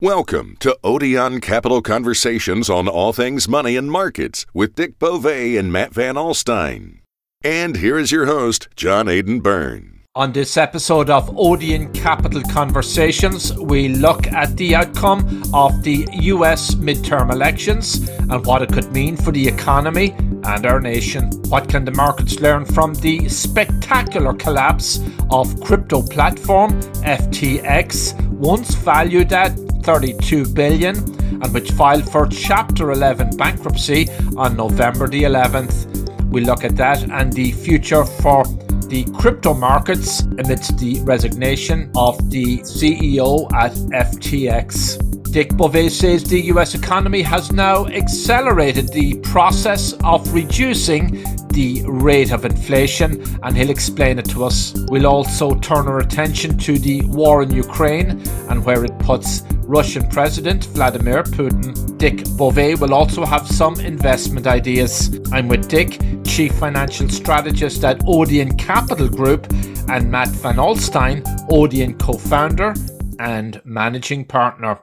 Welcome to Odeon Capital Conversations on all things money and markets with Dick Bove and Matt Van Alstyne. And here is your host, John Aidan Byrne. On this episode of Odeon Capital Conversations, we look at the outcome of the US midterm elections and what it could mean for the economy and our nation. What can the markets learn from the spectacular collapse of crypto platform FTX, once valued at 32 billion and which filed for Chapter 11 bankruptcy on November the 11th. We look at that and the future for the crypto markets amidst the resignation of the CEO at FTX. Dick Bove says the US economy has now accelerated the process of reducing the rate of inflation, and he'll explain it to us. We'll also turn our attention to the war in Ukraine and where it puts Russian President Vladimir Putin. Dick Bove will also have some investment ideas. I'm with Dick, Chief Financial Strategist at Odeon Capital Group, and Matt Van Alstyne, Odeon co founder and managing partner.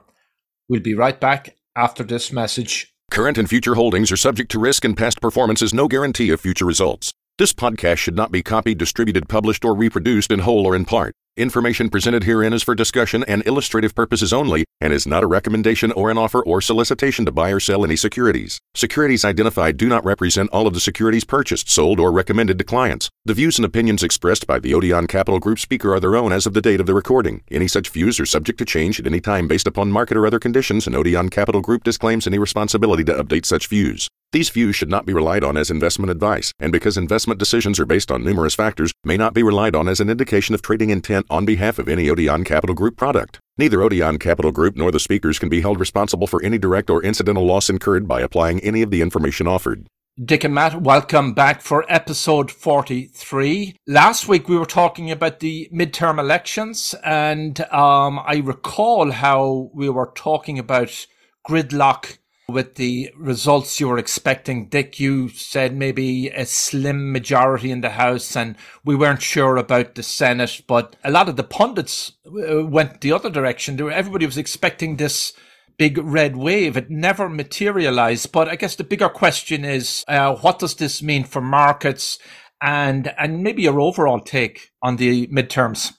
We'll be right back after this message. Current and future holdings are subject to risk, and past performance is no guarantee of future results. This podcast should not be copied, distributed, published, or reproduced in whole or in part. Information presented herein is for discussion and illustrative purposes only and is not a recommendation or an offer or solicitation to buy or sell any securities. Securities identified do not represent all of the securities purchased, sold, or recommended to clients. The views and opinions expressed by the Odeon Capital Group speaker are their own as of the date of the recording. Any such views are subject to change at any time based upon market or other conditions, and Odeon Capital Group disclaims any responsibility to update such views. These views should not be relied on as investment advice, and because investment decisions are based on numerous factors, may not be relied on as an indication of trading intent on behalf of any Odeon Capital Group product. Neither Odeon Capital Group nor the speakers can be held responsible for any direct or incidental loss incurred by applying any of the information offered. Dick and Matt, welcome back for episode 43. Last week we were talking about the midterm elections, and um, I recall how we were talking about gridlock with the results you were expecting. Dick, you said maybe a slim majority in the House, and we weren't sure about the Senate, but a lot of the pundits uh, went the other direction. Everybody was expecting this big red wave. It never materialized. But I guess the bigger question is, uh, what does this mean for markets and, and maybe your overall take on the midterms?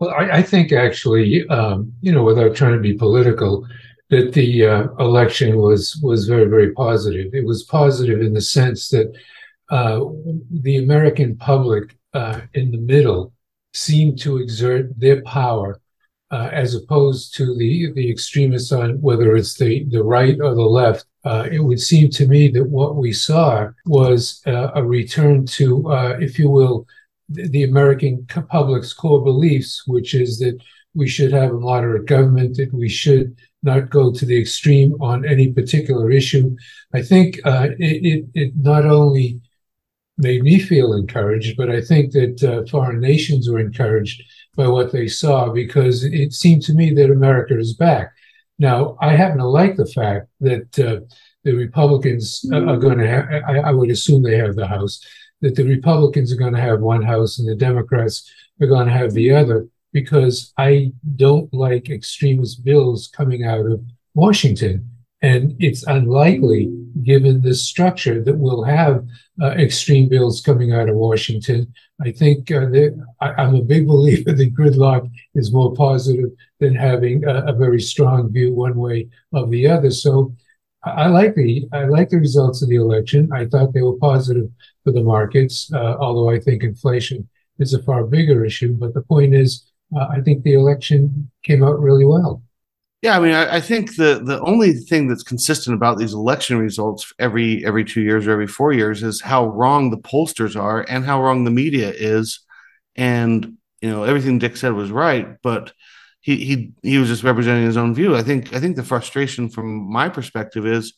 Well, I, I think actually, um, you know, without trying to be political, that the uh, election was was very very positive. It was positive in the sense that uh, the American public uh, in the middle seemed to exert their power uh, as opposed to the the extremists on whether it's the the right or the left. Uh, it would seem to me that what we saw was uh, a return to, if you will, the American public's core beliefs, which is that we should have a moderate government, that we should not go to the extreme on any particular issue. I think uh, it, it, it, not only made me feel encouraged, but I think that uh, foreign nations were encouraged by what they saw because it seemed to me that America is back. Now, I happen to like the fact that uh, the Republicans are going to have, I, I would assume they have the House, that the Republicans are going to have one House and the Democrats are going to have the other because I don't like extremist bills coming out of Washington. And it's unlikely, given the structure, that we'll have uh, extreme bills coming out of Washington. I think uh, that I, am a big believer that gridlock is more positive than having a, a, very strong view one way or the other. So I, I like the I like the results of the election. I thought they were positive for the markets, uh, although I think inflation is a far bigger issue. But the point is, uh, I think the election came out really well. Yeah, I mean, I, I, think the the only thing that's consistent about these election results every every two years or every four years is how wrong the pollsters are and how wrong the media is. And you know, everything Dick said was right, but he he he was just representing his own view. I think I think the frustration from my perspective is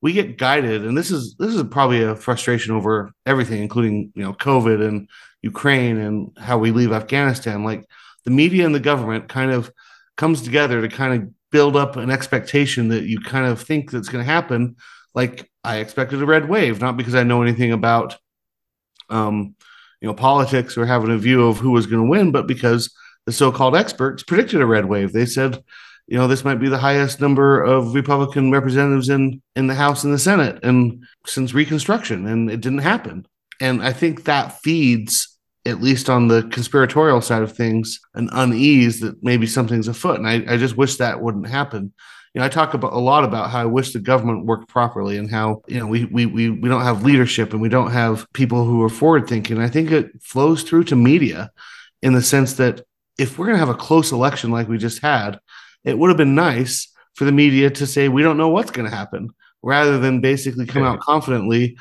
we get guided, and this is this is probably a frustration over everything, including you know COVID and Ukraine and how we leave Afghanistan. Like the media and the government kind of comes together to kind of build up an expectation that you kind of think that's going to happen. Like I expected a red wave, not because I know anything about, um, you know, politics or having a view of who was going to win, but because the so-called experts predicted a red wave. They said, you know, this might be the highest number of Republican representatives in in the House and the Senate and since Reconstruction, and it didn't happen. And I think that feeds, at least on the conspiratorial side of things, an unease that maybe something's afoot. And I, I just wish that wouldn't happen. You know, I talk about a lot about how I wish the government worked properly and how, you know, we we we, we don't have leadership and we don't have people who are forward thinking. I think it flows through to media in the sense that if we're going to have a close election like we just had, it would have been nice for the media to say we don't know what's going to happen rather than basically come out confidently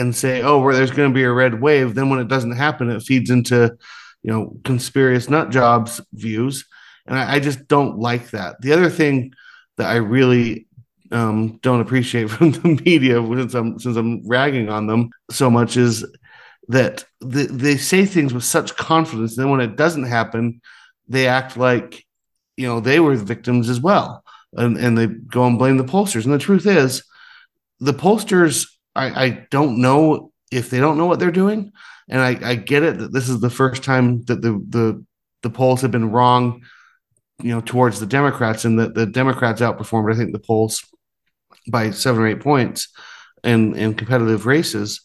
and say oh where there's going to be a red wave then when it doesn't happen it feeds into you know conspiracy nut jobs views. And I, I just don't like that. The other thing that i really um, don't appreciate from the media since i'm since i'm ragging on them so much is that the, they say things with such confidence then when it doesn't happen they act like you know they were the victims as well. And, and they go and blame the pollsters. And the truth is the pollsters I, I don't know if they don't know what they're doing. And I, I get it that this is the first time that the the the polls have been wrong you know towards the democrats and that the democrats outperformed i think the polls by seven or eight points in in competitive races.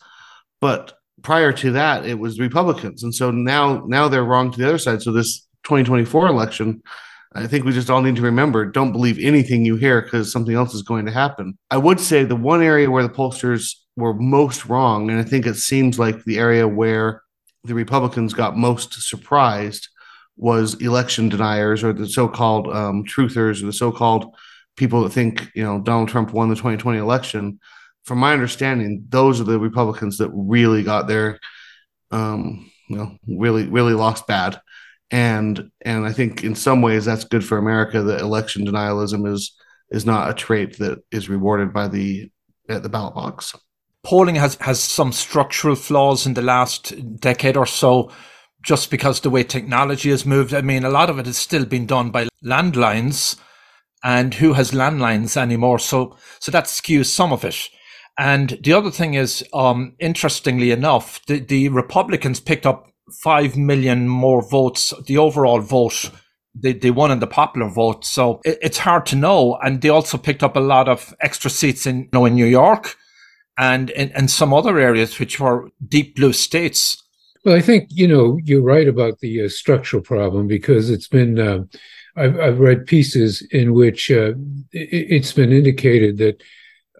But prior to that it was republicans. And so now now they're wrong to the other side. So this 2024 election I think we just all need to remember don't believe anything you hear because something else is going to happen. I would say the one area where the pollsters were most wrong, and I think it seems like the area where the Republicans got most surprised was election deniers or the so-called um, truthers or the so-called people that think you know Donald Trump won the 2020 election. From my understanding, those are the Republicans that really got their, um, you know, really really lost bad and and I think in some ways that's good for America that election denialism is is not a trait that is rewarded by the at the ballot box. Polling has has some structural flaws in the last decade or so just because the way technology has moved. I mean, a lot of it is still being done by landlines and who has landlines anymore? So, so that skews some of it. And the other thing is, um, interestingly enough, the, the Republicans picked up 5 million more votes, the overall vote, they, they won in the popular vote. So it, it's hard to know. And they also picked up a lot of extra seats in, you know, in New York and in some other areas, which were deep blue states. Well, I think, you know, you're right about the uh, structural problem because it's been, uh, I've, I've, read pieces in which uh, it, has been indicated that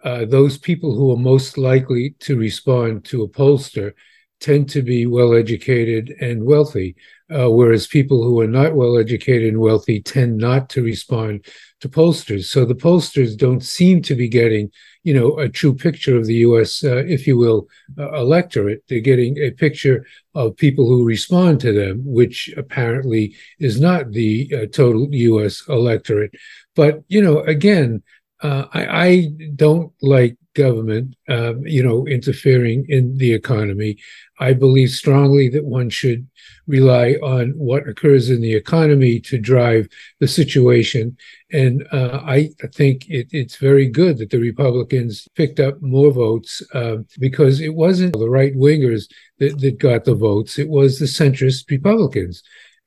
uh, those people who are most likely to respond to a pollster tend to be well educated and wealthy, uh, whereas people who are not well educated and wealthy tend not to respond to pollsters. So the pollsters don't seem to be getting, you know, a true picture of the U.S., uh, if you will, uh, electorate. They're getting a picture of people who respond to them, which apparently is not the uh, total U.S. electorate. But you know, again. Uh, I, I, don't like government, um, you know, interfering in the economy. I believe strongly that one should rely on what occurs in the economy to drive the situation. And uh, I think it, it's very good that the Republicans picked up more votes uh, because it wasn't the right wingers that, that got the votes, it was the centrist Republicans.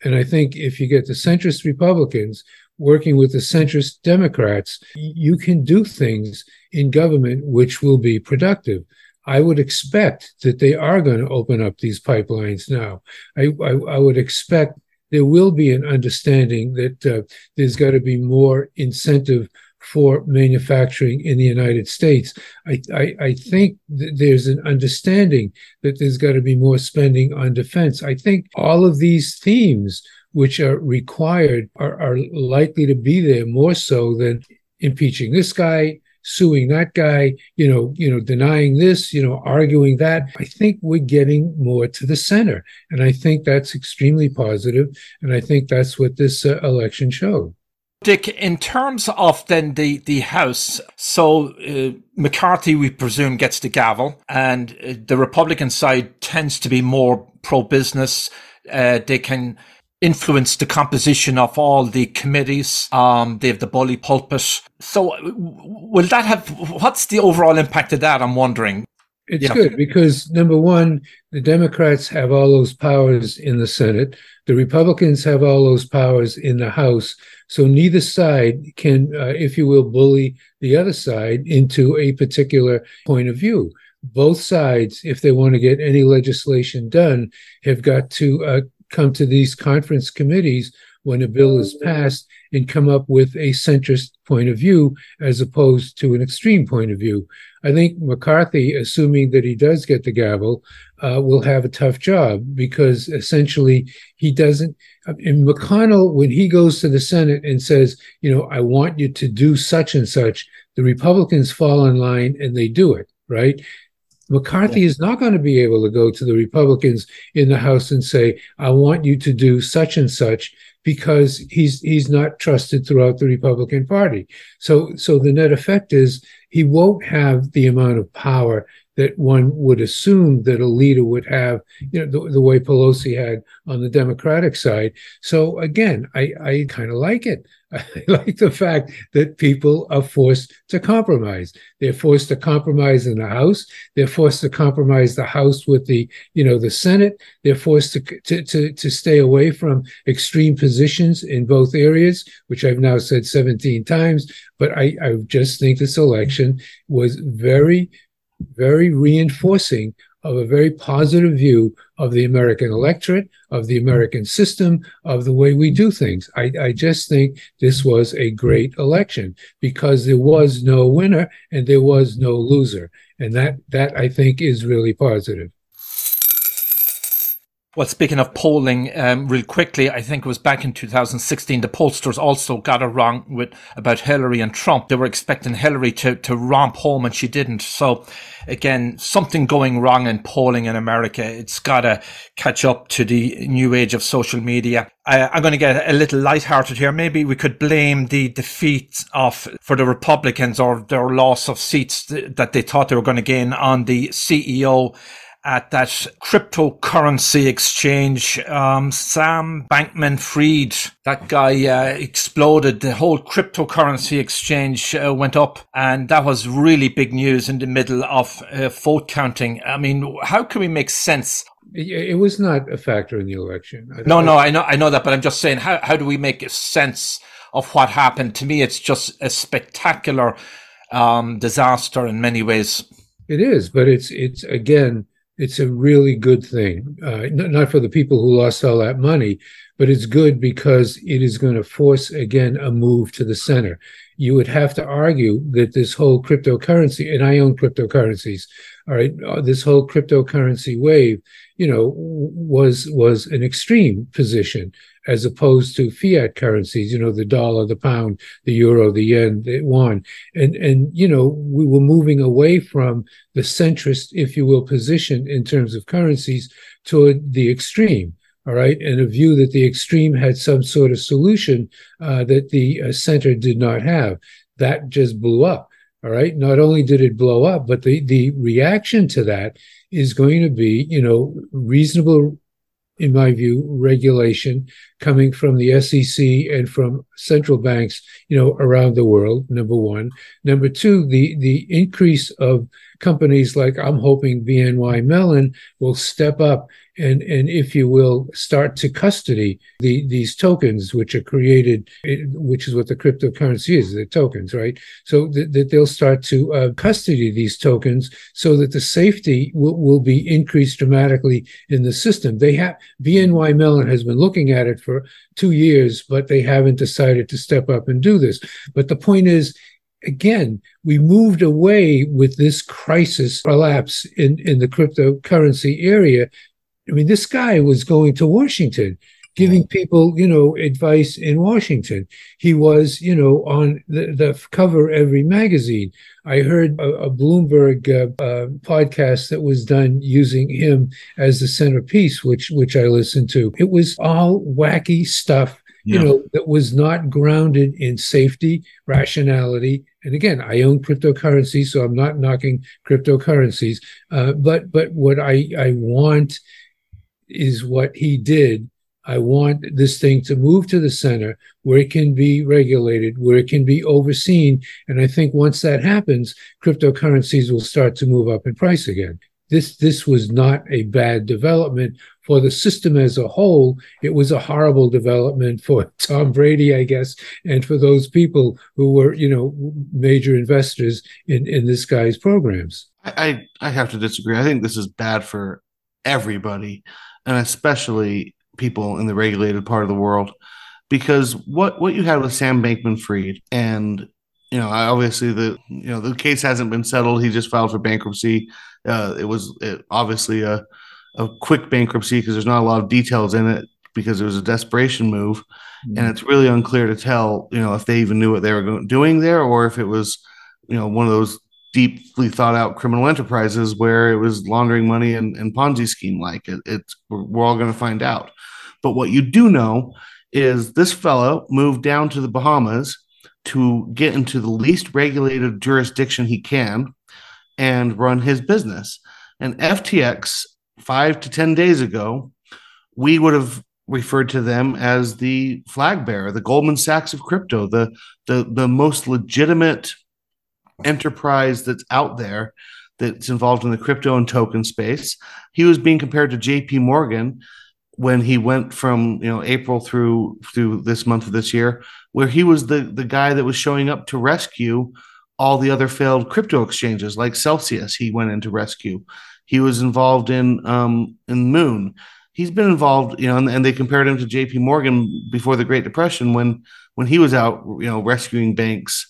And I think if you get the centrist Republicans working with the centrist Democrats, you can do things in government which will be productive. I would expect that they are going to open up these pipelines now. I, I, I would expect there will be an understanding that uh, there's got to be more incentive for manufacturing in the United States. I, I, I think there's an understanding that there's got to be more spending on defense. I think all of these themes which are required are, are likely to be there more so than impeaching this guy, suing that guy, you know, you know, denying this, you know, arguing that. I think we're getting more to the center, and I think that's extremely positive, and I think that's what this uh, election showed. Dick, in terms of then the, the House, so uh, McCarthy, we presume, gets the gavel, and uh, the Republican side tends to be more pro business. Uh, they can influence the composition of all the committees. Um, they have the bully pulpit. So will that have, what's the overall impact of that? I'm wondering. It's yeah. good because number one, the Democrats have all those powers in the Senate. The Republicans have all those powers in the House. So neither side can, uh, if you will, bully the other side into a particular point of view. Both sides, if they want to get any legislation done, have got to uh, come to these conference committees when a bill is passed and come up with a centrist point of view as opposed to an extreme point of view. I think McCarthy, assuming that he does get the gavel, uh, will have a tough job because essentially he doesn't. And McConnell, when he goes to the Senate and says, you know, I want you to do such and such, the Republicans fall in line and they do it, right? McCarthy yeah. is not going to be able to go to the Republicans in the House and say, I want you to do such and such because he's he's not trusted throughout the Republican Party. So so the net effect is he won't have the amount of power that one would assume that a leader would have, you know, the, the way Pelosi had on the Democratic side. So again, I, I kind of like it. I like the fact that people are forced to compromise. They're forced to compromise in the House. They're forced to compromise the House with the, you know, the Senate. They're forced to to to, to stay away from extreme positions in both areas, which I've now said 17 times. But I, I just think this election was very very reinforcing of a very positive view of the American electorate, of the American system, of the way we do things. I, I, just think this was a great election because there was no winner and there was no loser. And that, that I think is really positive. Well, speaking of polling, um, real quickly, I think it was back in 2016, the pollsters also got it wrong with about Hillary and Trump. They were expecting Hillary to, to romp home and she didn't. So again, something going wrong in polling in America. It's got to catch up to the new age of social media. I, am going to get a little lighthearted here. Maybe we could blame the defeat of for the Republicans or their loss of seats that they thought they were going to gain on the CEO at that cryptocurrency exchange. Um, Sam Bankman Fried, that guy uh, exploded. The whole cryptocurrency exchange uh, went up, and that was really big news in the middle of uh, vote counting. I mean, how can we make sense it was not a factor in the election. No, no, I know, I know that, but I'm just saying, how how do we make sense of what happened? To me, it's just a spectacular um, disaster in many ways. It is, but it's it's again it's a really good thing. Uh, not, not for the people who lost all that money, but it's good because it is going to force again a move to the center. You would have to argue that this whole cryptocurrency, and I own cryptocurrencies, all right, uh, this whole cryptocurrency wave, you know, was was an extreme position as opposed to fiat currencies, you know, the dollar, the pound, the euro, the yen, the yuan. And, and, you know, we were moving away from the centrist, if you will, position in terms of currencies toward the extreme. All right. And a view that the extreme had some sort of solution uh, that the uh, center did not have. That just blew up. All right. Not only did it blow up, but the, the reaction to that is going to be, you know, reasonable in my view, regulation coming from the SEC and from central banks, you know, around the world. Number one. Number two, the the increase of companies like I'm hoping BNY Mellon will step up and, and if you will, start to custody the, these tokens which are created, which is what the cryptocurrency is, the tokens, right? So that, that they'll start to uh, custody these tokens so that the safety will, will be increased dramatically in the system. They have BNY Mellon has been looking at it for two years, but they haven't decided to step up and do this. But the point is, again, we moved away with this crisis collapse in, in the cryptocurrency area. I mean, this guy was going to Washington, giving people, you know, advice in Washington. He was, you know, on the, the cover every magazine. I heard a, a Bloomberg uh, uh, podcast that was done using him as the centerpiece, which which I listened to. It was all wacky stuff you know, that was not grounded in safety, rationality. And again, I own cryptocurrency, so I'm not knocking cryptocurrencies. Uh, but but what I I want is what he did I want this thing to move to the center where it can be regulated, where it can be overseen. And I think once that happens, cryptocurrencies will start to move up in price again. This this was not a bad development for the system as a whole. It was a horrible development for Tom Brady, I guess, and for those people who were, you know, major investors in in this guy's programs. I I have to disagree. I think this is bad for everybody, and especially people in the regulated part of the world because what what you had with Sam Bankman-Fried and you know obviously the you know the case hasn't been settled. He just filed for bankruptcy. Uh, it was it, obviously a a quick bankruptcy because there's not a lot of details in it because it was a desperation move. Mm-hmm. and it's really unclear to tell you know if they even knew what they were doing there or if it was you know one of those deeply thought out criminal enterprises where it was laundering money and, and ponzi scheme like it, it's we're, all going to find out but what you do know is this fellow moved down to the Bahamas to get into the least regulated jurisdiction he can and run his business. And FTX, five to 10 days ago, we would have referred to them as the flag bearer, the Goldman Sachs of crypto, the, the, the most legitimate enterprise that's out there that's involved in the crypto and token space. He was being compared to JP Morgan when he went from you know April through through this month of this year, where he was the the guy that was showing up to rescue all the other failed crypto exchanges like Celsius. He went in to rescue. He was involved in um, in Moon. He's been involved, you know, and, and they compared him to J.P. Morgan before the Great Depression when when he was out, you know, rescuing banks,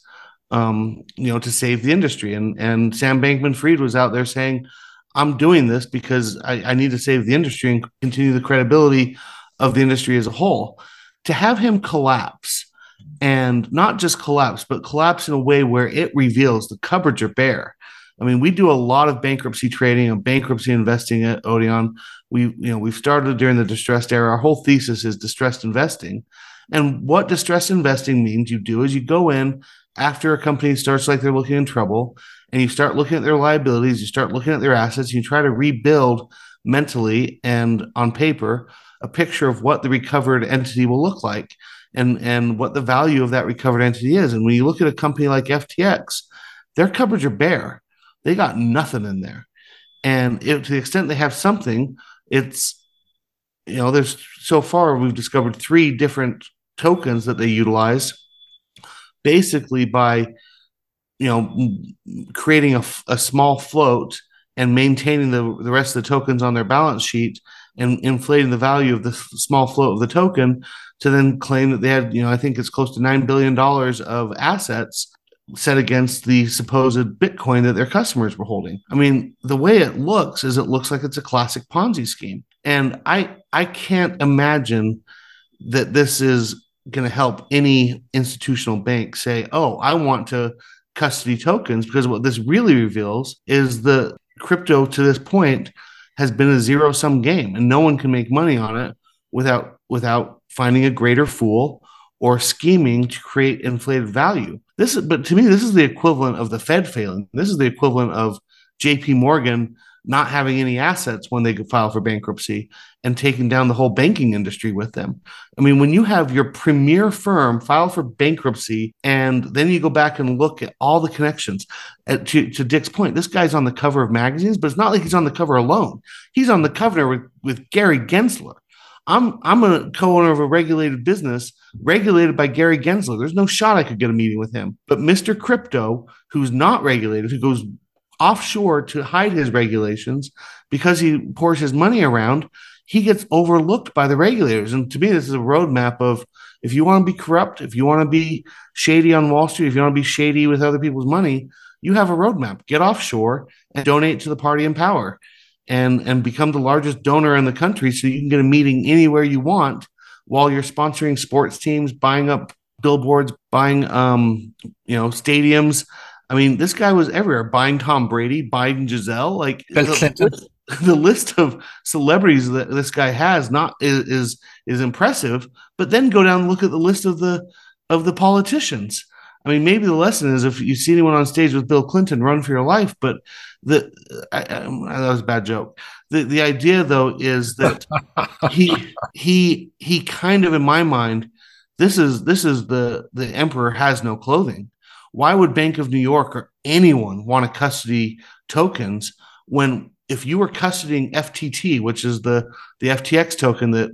um, you know, to save the industry. And and Sam Bankman-Fried was out there saying, I'm doing this because I, I need to save the industry and continue the credibility of the industry as a whole. To have him collapse and not just collapse, but collapse in a way where it reveals the cupboards are bare. I mean, we do a lot of bankruptcy trading and bankruptcy investing at Odeon. We, you know, we've started during the distressed era. Our whole thesis is distressed investing. And what distressed investing means you do is you go in after a company starts like they're looking in trouble and you start looking at their liabilities, you start looking at their assets, you try to rebuild mentally and on paper a picture of what the recovered entity will look like and and what the value of that recovered entity is. And when you look at a company like FTX, their coverage are bare. They got nothing in there. And if, to the extent they have something, it's you know, there's so far we've discovered three different tokens that they utilize basically by you know creating a, a small float and maintaining the, the rest of the tokens on their balance sheet and inflating the value of the small float of the token to then claim that they had you know i think it's close to $9 billion of assets set against the supposed bitcoin that their customers were holding. I mean the way it looks is it looks like it's a classic ponzi scheme. And i i can't imagine that this is going to help any institutional bank say oh i want to custody tokens because what this really reveals is the crypto to this point has been a zero sum game and no one can make money on it without without finding a greater fool or scheming to create inflated value. This is but to me this is the equivalent of the Fed failing. This is the equivalent of JP Morgan not having any assets when they could file for bankruptcy and taking down the whole banking industry with them. I mean, when you have your premier firm file for bankruptcy and then you go back and look at all the connections, at, to, to Dick's point, this guy's on the cover of magazines, but it's not like he's on the cover alone. He's on the cover with, with Gary Gensler. I'm I'm a co-owner of a regulated business regulated by Gary Gensler. There's no shot I could get a meeting with him. But Mr. Crypto, who's not regulated, who goes offshore to hide his regulations because he pours his money around, he gets overlooked by the regulators. And to me, this is a roadmap of if you want to be corrupt, if you want to be shady on Wall Street, if you want to be shady with other people's money, you have a roadmap. Get offshore and donate to the party in power and, and become the largest donor in the country so you can get a meeting anywhere you want while you're sponsoring sports teams, buying up billboards, buying um, you know, stadiums, I mean, this guy was everywhere, buying Tom Brady, buying Gisele, like The, the list of celebrities that this guy has not is, is is impressive. But then go down and look at the list of the of the politicians. I mean, maybe the lesson is if you see anyone on stage with Bill Clinton, run for your life. But the I, I, that was a bad joke. The the idea though is that he he he kind of in my mind, this is this is the the emperor has no clothing. Why would Bank of New York or anyone want to custody tokens when if you were custodying FTT, which is the the FTX token that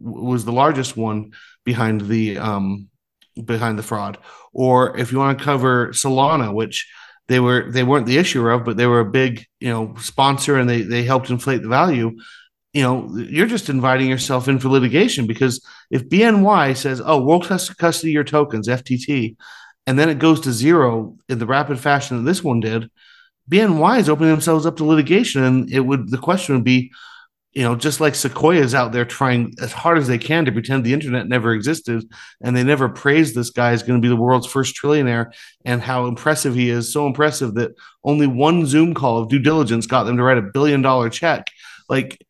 was the largest one behind the um, behind the fraud, or if you want to cover Solana, which they were they weren't the issuer of, but they were a big you know sponsor and they they helped inflate the value. You know, you're just inviting yourself in for litigation because if BNY says, "Oh, we'll custody your tokens, FTT," and then it goes to zero in the rapid fashion that this one did, BNY is opening themselves up to litigation, and it would the question would be, you know, just like Sequoia is out there trying as hard as they can to pretend the internet never existed, and they never praised this guy as going to be the world's first trillionaire and how impressive he is. So impressive that only one Zoom call of due diligence got them to write a billion dollar check. Like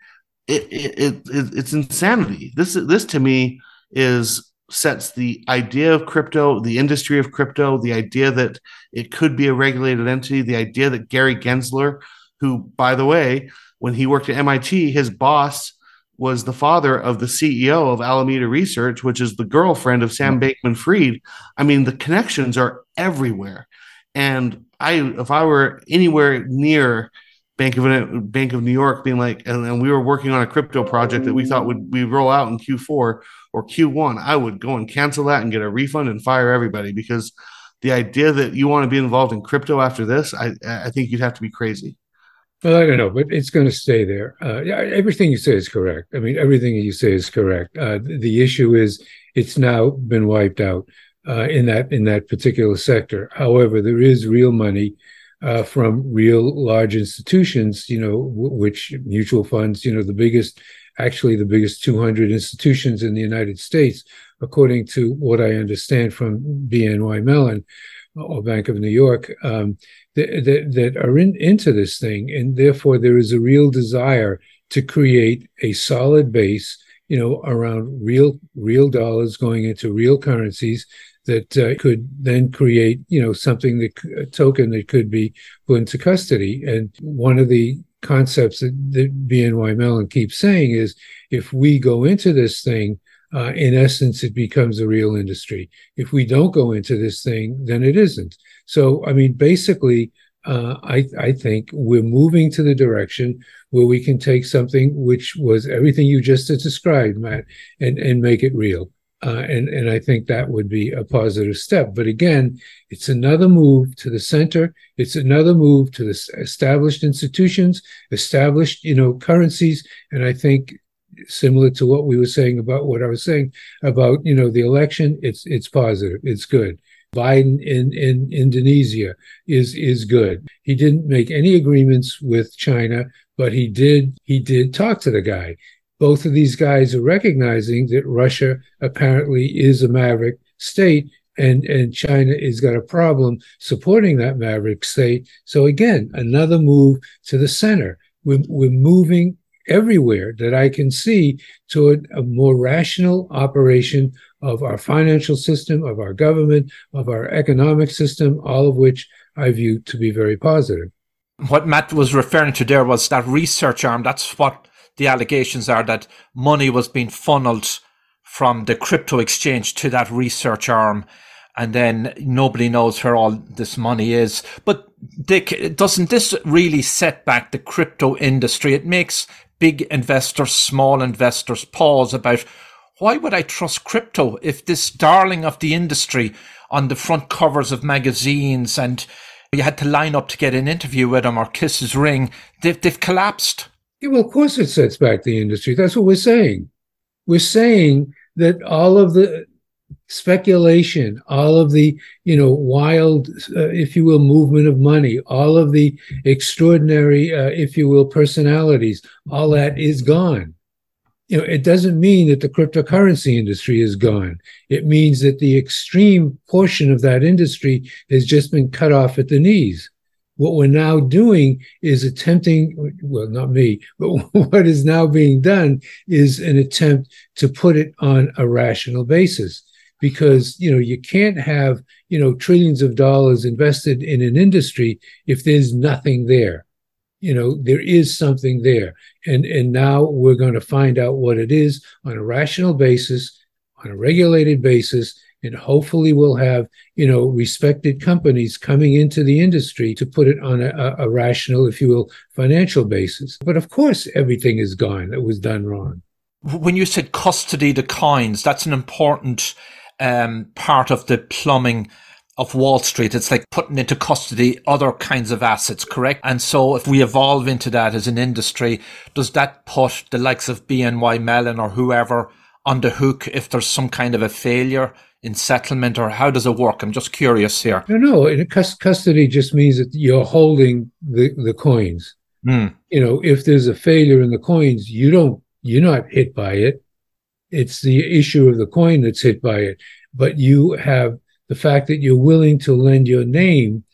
it, it, it, it's insanity. This, this to me is sets the idea of crypto, the industry of crypto, the idea that it could be a regulated entity, the idea that Gary Gensler, who, by the way, when he worked at MIT, his boss was the father of the CEO of Alameda Research, which is the girlfriend of Sam Bankman Fried. I mean, the connections are everywhere. And I, if I were anywhere near Bank of Bank of New York, being like, and, and we were working on a crypto project that we thought would we roll out in Q4 or Q1, I would go and cancel that and get a refund and fire everybody because the idea that you want to be involved in crypto after this, I I think you'd have to be crazy. Well, I don't know, but it's going to stay there. Uh, yeah, everything you say is correct. I mean, everything you say is correct. Uh, the issue is it's now been wiped out uh, in that in that particular sector. However, there is real money uh, from real large institutions, you know, w- which mutual funds, you know, the biggest, actually the biggest 200 institutions in the United States, according to what I understand from BNY Mellon or Bank of New York. Um, that, that, that are in, into this thing, and therefore there is a real desire to create a solid base, you know, around real real dollars going into real currencies that uh, could then create, you know, something that a token that could be put into custody. And one of the concepts that, that BNY Mellon keeps saying is, if we go into this thing uh, in essence, it becomes a real industry. If we don't go into this thing, then it isn't. So, I mean, basically, uh, I, I think we're moving to the direction where we can take something which was everything you just described, Matt, and, and make it real. Uh, and and I think that would be a positive step. But again, it's another move to the center. It's another move to the established institutions, established you know currencies, and I think similar to what we were saying about what I was saying about you know the election. It's it's positive. It's good. Biden in, in Indonesia is is good. He didn't make any agreements with China, but he did he did talk to the guy. Both of these guys are recognizing that Russia apparently is a maverick state and and China has got a problem supporting that maverick state. So again, another move to the center. We're, we're moving everywhere that I can see toward a more rational operation of our financial system, of our government, of our economic system, all of which I view to be very positive. What Matt was referring to there was that research arm. That's what the allegations are that money was being funneled from the crypto exchange to that research arm. And then nobody knows where all this money is. But Dick, doesn't this really set back the crypto industry? It makes big investors, small investors pause about why would I trust crypto if this darling of the industry on the front covers of magazines and you had to line up to get an interview with him or kiss his ring, they've, they've collapsed. Yeah, well, of course it sets back the industry. That's what we're saying. We're saying that all of the speculation, all of the, you know, wild, uh, if you will, movement of money, all of the extraordinary, uh, if you will, personalities, all that is gone. You know, it doesn't mean that the cryptocurrency industry is gone. It means that the extreme portion of that industry has just been cut off at the knees. What we're now doing is attempting, well, not me, but what is now being done is an attempt to put it on a rational basis. Because you know you can't have you know trillions of dollars invested in an industry if there's nothing there. You know there is something there. And and now we're going to find out what it is on a rational basis on a regulated basis and hopefully we'll have you know respected companies coming into the industry to put it on a, a rational if you will financial basis but of course everything is gone that was done wrong when you said custody the coins that's an important um, part of the plumbing of Wall Street. It's like putting into custody other kinds of assets, correct? And so if we evolve into that as an industry, does that put the likes of BNY Mellon or whoever on the hook if there's some kind of a failure in settlement or how does it work? I'm just curious here. No, no. Custody just means that you're holding the, the coins. Mm. You know, if there's a failure in the coins, you don't, you're not hit by it. It's the issue of the coin that's hit by it. But you have the fact that you're willing to lend your name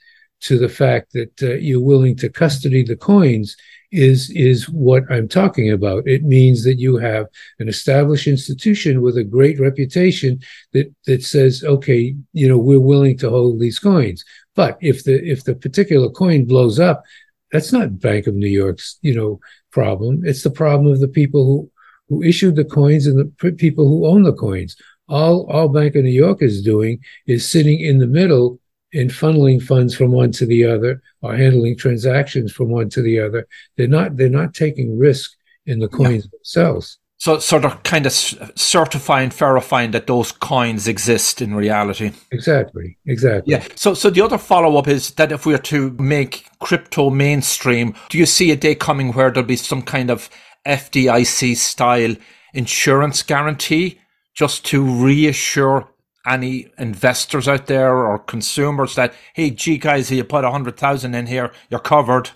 to the fact that uh, you're willing to custody the coins is is what I'm talking about. It means that you have an established institution with a great reputation that that says, okay, you know, we're willing to hold these coins. But if the if the particular coin blows up, that's not Bank of New York's you know problem. It's the problem of the people who who issued the coins and the people who own the coins. All all Bank of New York is doing is sitting in the middle in funneling funds from one to the other or handling transactions from one to the other. They're not they're not taking risk in the coins yeah. themselves. So sort of kind of certifying, verifying that those coins exist in reality. Exactly. Exactly. Yeah. So so the other follow up is that if we are to make crypto mainstream, do you see a day coming where there'll be some kind of FDIC style insurance guarantee just to reassure any investors out there or consumers that, hey, gee, guys, you put a hundred thousand in here, you're covered?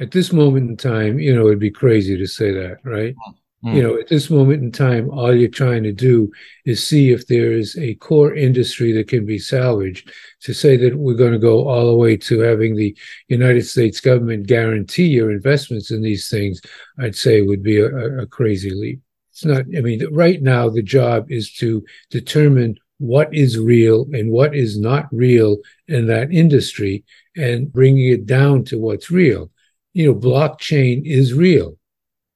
At this moment in time, you know, it'd be crazy to say that, right? Mm. You know, at this moment in time, all you're trying to do is see if there is a core industry that can be salvaged. To say that we're going to go all the way to having the United States government guarantee your investments in these things, I'd say would be a, a crazy leap. It's not, I mean, right now, the job is to determine what is real and what is not real in that industry and bringing it down to what's real. You know, blockchain is real.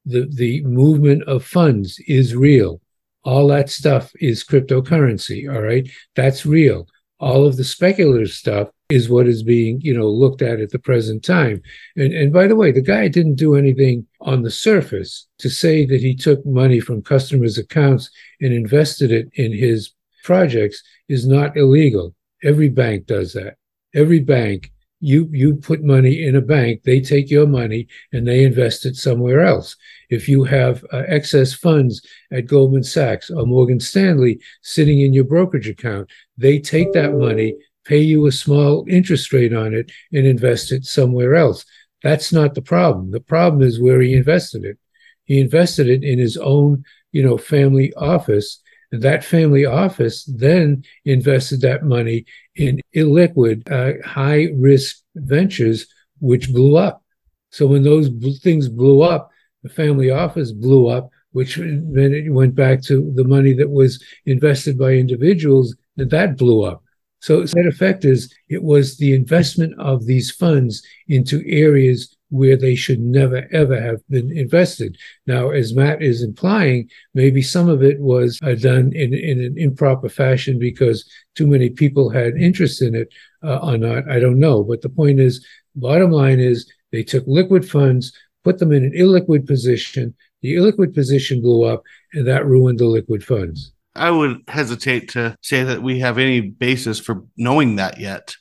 The, the movement of funds is real. All that stuff is cryptocurrency. All right. That's real. All of the speculative stuff is what is being, you know, looked at at the present time. And, and by the way, the guy didn't do anything on the surface to say that he took money from customers' accounts and invested it in his projects is not illegal. Every bank does that. Every bank, you you put money in a bank, they take your money and they invest it somewhere else. If you have uh, excess funds at Goldman Sachs or Morgan Stanley sitting in your brokerage account, they take that money, pay you a small interest rate on it, and invest it somewhere else. That's not the problem. The problem is where he invested it. He invested it in his own, you know, family office that family office then invested that money in illiquid, uh, high risk ventures, which blew up. So when those things blew up, the family office blew up, which then it went back to the money that was invested by individuals, and that blew up. So that effect is it was the investment of these funds into areas where they should never ever have been invested. Now, as Matt is implying, maybe some of it was uh, done in, in an improper fashion because too many people had interest in it uh, or not. I don't know. But the point is, bottom line is they took liquid funds, put them in an illiquid position. The illiquid position blew up, and that ruined the liquid funds. I would hesitate to say that we have any basis for knowing that yet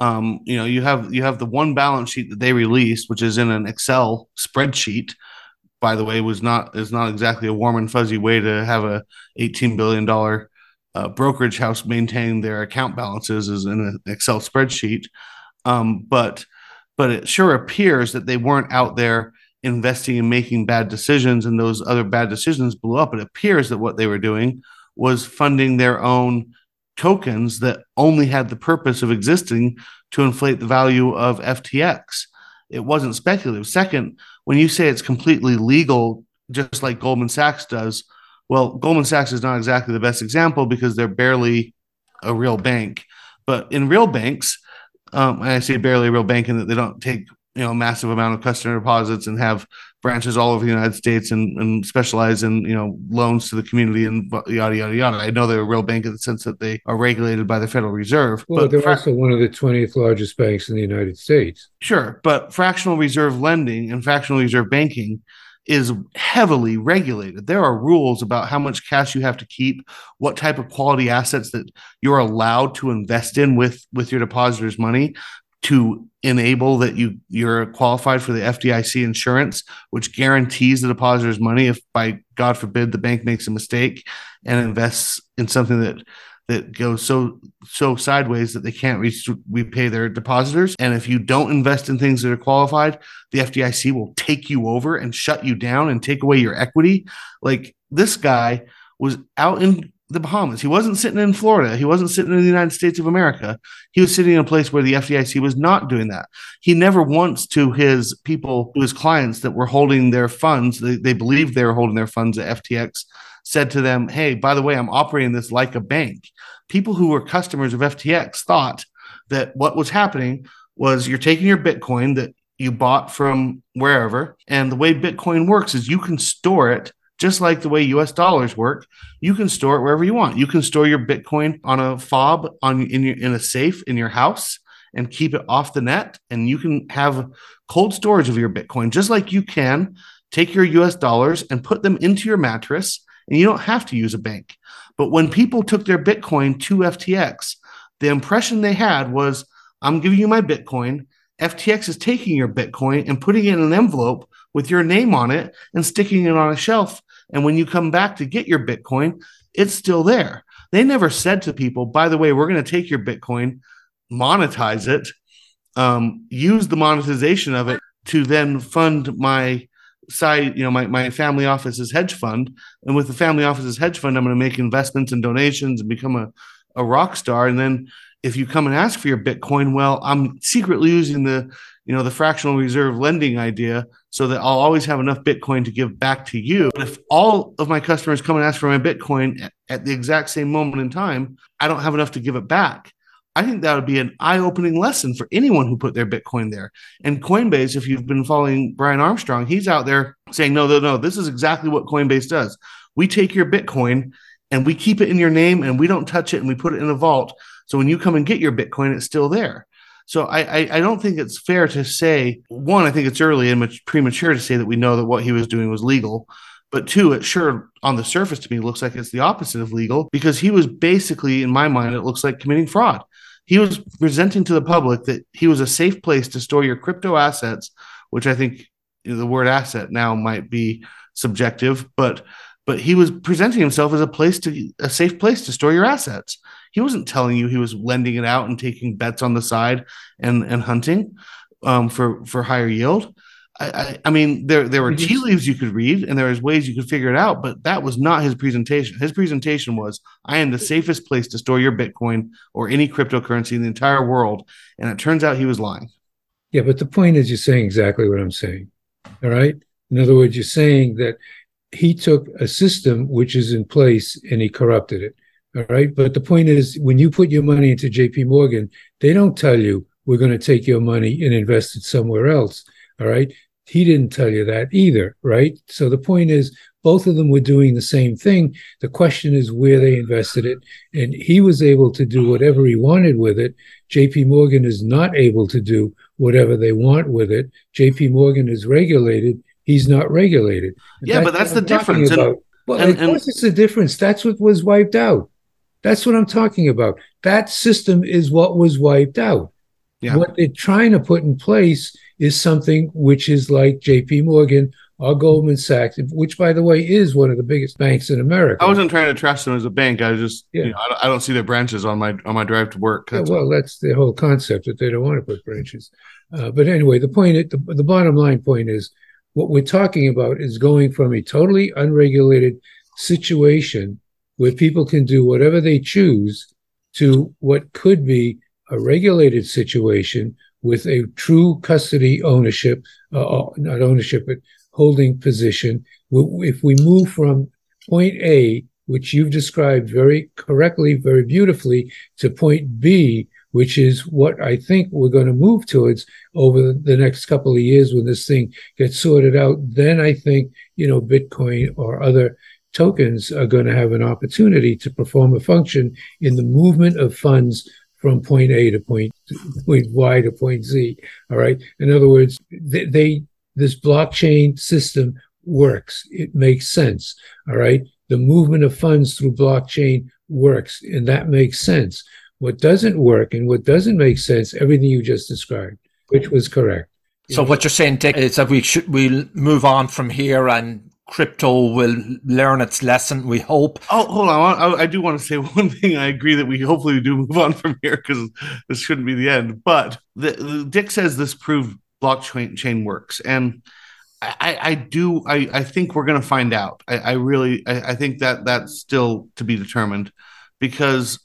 um, you know, you have you have the one balance sheet that they released, which is in an Excel spreadsheet. By the way, was not is not exactly a warm and fuzzy way to have a eighteen billion dollar uh, brokerage house maintain their account balances is in an Excel spreadsheet. Um, but but it sure appears that they weren't out there investing and making bad decisions, and those other bad decisions blew up. It appears that what they were doing was funding their own tokens that only had the purpose of existing to inflate the value of FTX. It wasn't speculative. Second, when you say it's completely legal, just like Goldman Sachs does, well, Goldman Sachs is not exactly the best example because they're barely a real bank. But in real banks, um, I say barely a real bank in that they don't take you know massive amount of customer deposits and have branches all over the United States and, and specialize in you know loans to the community and yada yada yada. I know they're a real bank in the sense that they are regulated by the Federal Reserve. Well, but they're fra- also one of the twentieth largest banks in the United States. Sure, but fractional reserve lending and fractional reserve banking is heavily regulated. There are rules about how much cash you have to keep, what type of quality assets that you're allowed to invest in with with your depositors' money to enable that you you're qualified for the FDIC insurance, which guarantees the depositor's money if by God forbid the bank makes a mistake and invests in something that that goes so so sideways that they can't re- repay their depositors. And if you don't invest in things that are qualified, the FDIC will take you over and shut you down and take away your equity. Like this guy was out in the Bahamas. He wasn't sitting in Florida. He wasn't sitting in the United States of America. He was sitting in a place where the FDIC was not doing that. He never once to his people, to his clients that were holding their funds, they, they believed they were holding their funds at FTX, said to them, Hey, by the way, I'm operating this like a bank. People who were customers of FTX thought that what was happening was you're taking your Bitcoin that you bought from wherever. And the way Bitcoin works is you can store it just like the way US dollars work, you can store it wherever you want. You can store your Bitcoin on a fob on in your in a safe in your house and keep it off the net. And you can have cold storage of your Bitcoin, just like you can take your US dollars and put them into your mattress, and you don't have to use a bank. But when people took their Bitcoin to FTX, the impression they had was, I'm giving you my Bitcoin. FTX is taking your Bitcoin and putting it in an envelope with your name on it and sticking it on a shelf and when you come back to get your Bitcoin, it's still there. They never said to people, by the way, we're going to take your Bitcoin, monetize it, um, use the monetization of it to then fund my side, you know, my, my family office's hedge fund. And with the family office's hedge fund, I'm going to make investments and donations and become a, a rock star. And then if you come and ask for your Bitcoin, well, I'm secretly using the, you know, the fractional reserve lending idea so that I'll always have enough Bitcoin to give back to you. But if all of my customers come and ask for my Bitcoin at, the exact same moment in time, I don't have enough to give it back. I think that would be an eye opening lesson for anyone who put their Bitcoin there. And Coinbase, if you've been following Brian Armstrong, he's out there saying, no, no, no, this is exactly what Coinbase does. We take your Bitcoin and we keep it in your name and we don't touch it and we put it in a vault. So when you come and get your Bitcoin, it's still there. So I, I, I don't think it's fair to say one. I think it's early and much premature to say that we know that what he was doing was legal. But two, it sure on the surface to me looks like it's the opposite of legal because he was basically, in my mind, it looks like committing fraud. He was presenting to the public that he was a safe place to store your crypto assets, which I think the word asset now might be subjective, but but he was presenting himself as a place to a safe place to store your assets. He wasn't telling you he was lending it out and taking bets on the side and and hunting um, for for higher yield. I, I, I, mean, there there were tea leaves you could read, and there was ways you could figure it out, but that was not his presentation. His presentation was, "I am the safest place to store your Bitcoin or any cryptocurrency in the entire world," and it turns out he was lying. Yeah, but the point is, you're saying exactly what I'm saying. All right. In other words, you're saying that he took a system which is in place and he corrupted it. All right. But the point is, when you put your money into JP Morgan, they don't tell you we're going to take your money and invest it somewhere else. All right. He didn't tell you that either. Right. So the point is, both of them were doing the same thing. The question is where they invested it. And he was able to do whatever he wanted with it. JP Morgan is not able to do whatever they want with it. JP Morgan is regulated. He's not regulated. Yeah, that's but that's the difference. And, well, and, of course, it's the difference. That's what was wiped out. That's what I'm talking about. That system is what was wiped out. Yeah. What they're trying to put in place is something which is like JP Morgan or Goldman Sachs, which, by the way, is one of the biggest banks in America. I wasn't trying to trash them as a bank. I just, yeah. You know, I, don't see their branches on my on my drive to work. That's yeah, well, that's the whole concept that they don't want to put branches. Uh, but anyway, the point, the, the bottom line point is, what we're talking about is going from a totally unregulated situation where people can do whatever they choose to what could be a regulated situation with a true custody ownership, uh, uh not ownership, but holding position. If we move from point A which you've described very correctly, very beautifully, to point B, which is what I think we're going to move towards over the next couple of years when this thing gets sorted out. Then I think, you know, Bitcoin or other tokens are going to have an opportunity to perform a function in the movement of funds from point A to point, point Y to point Z. All right. In other words, they, they this blockchain system works. It makes sense. All right. The movement of funds through blockchain works, and that makes sense. What doesn't work and what doesn't make sense, everything you just described, which was correct. So what you're saying, Dick, is that we should we'll move on from here and crypto will learn its lesson. We hope. Oh, hold on! I, I do want to say one thing. I agree that we hopefully do move on from here because this shouldn't be the end. But the, the, Dick says this proved blockchain chain works, and I, I do. I, I think we're going to find out. I, I really. I, I think that that's still to be determined because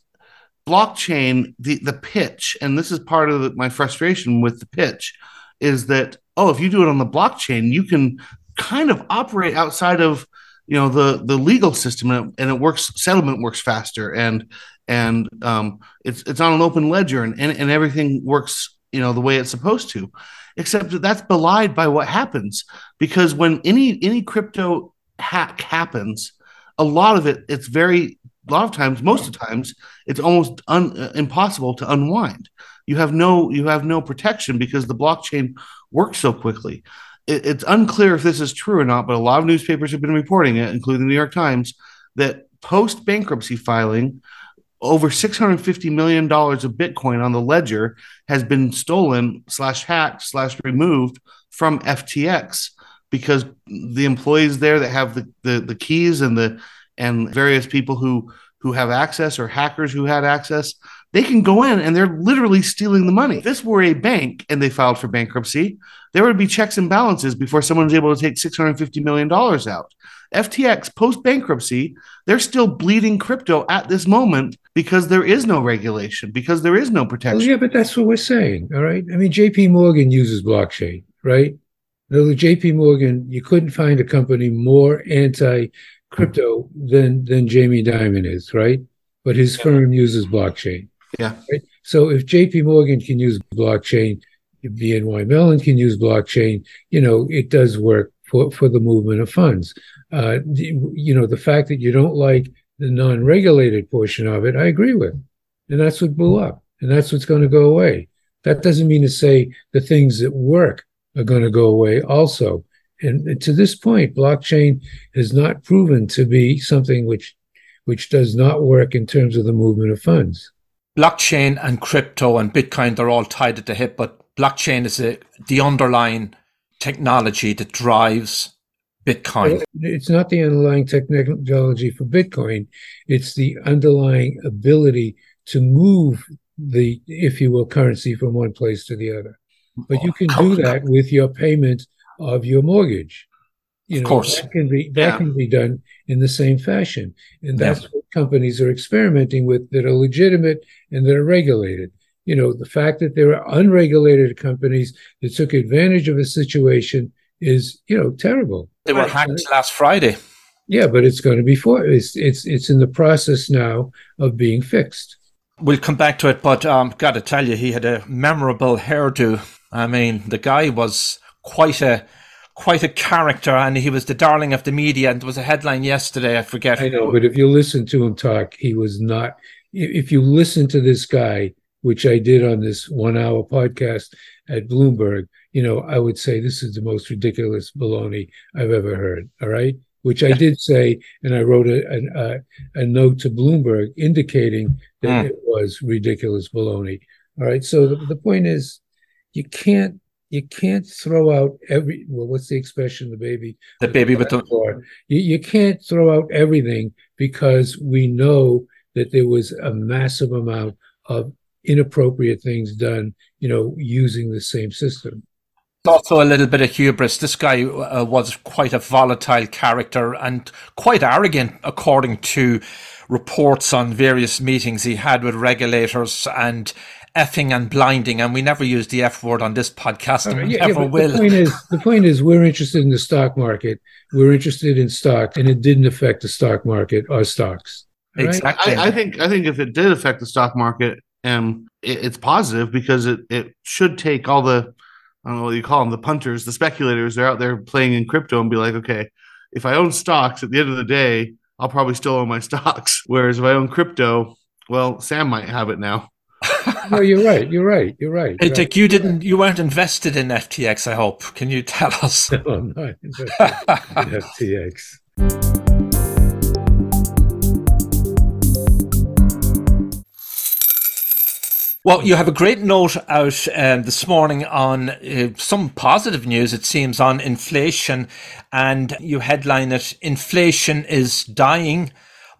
blockchain the the pitch and this is part of the, my frustration with the pitch is that oh if you do it on the blockchain you can kind of operate outside of you know the the legal system and it, and it works settlement works faster and and um, it's it's on an open ledger and, and and everything works you know the way it's supposed to. Except that that's belied by what happens because when any any crypto hack happens a lot of it it's very a lot of times most of the times it's almost un, uh, impossible to unwind. You have no you have no protection because the blockchain works so quickly. It, it's unclear if this is true or not, but a lot of newspapers have been reporting it, including the New York Times, that post bankruptcy filing, over $650 million of Bitcoin on the ledger has been stolen, slash hacked, slash removed from FTX because the employees there that have the, the, the keys and the and various people who who have access or hackers who had access they can go in and they're literally stealing the money. If this were a bank and they filed for bankruptcy, there would be checks and balances before someone was able to take $650 million out. FTX post bankruptcy, they're still bleeding crypto at this moment because there is no regulation, because there is no protection. Well, yeah, but that's what we're saying. All right. I mean, JP Morgan uses blockchain, right? No, JP Morgan, you couldn't find a company more anti crypto than than Jamie Dimon is, right? But his yeah. firm uses blockchain. Yeah. Right? So if JP Morgan can use blockchain, BNY Mellon can use blockchain, you know, it does work for, for the movement of funds. Uh, you know, the fact that you don't like the non regulated portion of it, I agree with. And that's what blew up. And that's what's going to go away. That doesn't mean to say the things that work are going to go away also. And to this point, blockchain has not proven to be something which which does not work in terms of the movement of funds blockchain and crypto and Bitcoin, they're all tied at the hip, but blockchain is a, the underlying technology that drives Bitcoin. It's not the underlying technology for Bitcoin, it's the underlying ability to move the, if you will, currency from one place to the other. But you can do that with your payment of your mortgage. You know, of course. that can be that yeah. can be done in the same fashion, and that's yeah. what companies are experimenting with that are legitimate and that are regulated. You know, the fact that there are unregulated companies that took advantage of a situation is, you know, terrible. They were hacked last Friday. Yeah, but it's going to be for it's it's it's in the process now of being fixed. We'll come back to it, but um, got to tell you, he had a memorable hairdo. I mean, the guy was quite a quite a character, and he was the darling of the media. And there was a headline yesterday, I forget. I know, but if you listen to him talk, he was not. If you listen to this guy, which I did on this one-hour podcast at Bloomberg, you know, I would say this is the most ridiculous baloney I've ever heard. All right, which I did say, and I wrote a, a, a note to Bloomberg indicating that mm. it was ridiculous baloney. All right, so the, the point is, you can't you can't throw out every well what's the expression the baby the baby with the you, you can't throw out everything because we know that there was a massive amount of inappropriate things done you know using the same system also a little bit of hubris. This guy uh, was quite a volatile character and quite arrogant, according to reports on various meetings he had with regulators and effing and blinding. And we never use the F word on this podcast, and we yeah, never yeah, will. The point, is, the point is, we're interested in the stock market. We're interested in stock, and it didn't affect the stock market or stocks. Right? Exactly. I, I, think. I think if it did affect the stock market, um, it, it's positive because it it should take all the I don't know what you call them, the punters, the speculators. They're out there playing in crypto and be like, okay, if I own stocks at the end of the day, I'll probably still own my stocks. Whereas if I own crypto, well, Sam might have it now. No, you're right. You're right. You're right. Hey, Dick, you didn't. You weren't invested in FTX. I hope. Can you tell us? No, I'm not invested in FTX. Well, you have a great note out um, this morning on uh, some positive news, it seems, on inflation. And you headline it Inflation is dying.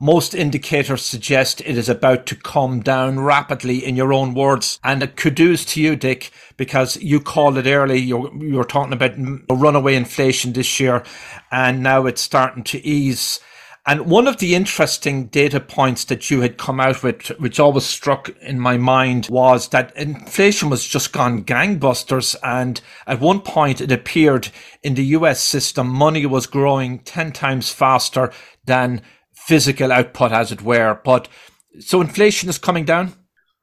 Most indicators suggest it is about to come down rapidly, in your own words. And a kudos to you, Dick, because you called it early. You, you were talking about runaway inflation this year, and now it's starting to ease. And one of the interesting data points that you had come out with, which always struck in my mind, was that inflation was just gone gangbusters. And at one point, it appeared in the US system, money was growing 10 times faster than physical output, as it were. But so inflation is coming down?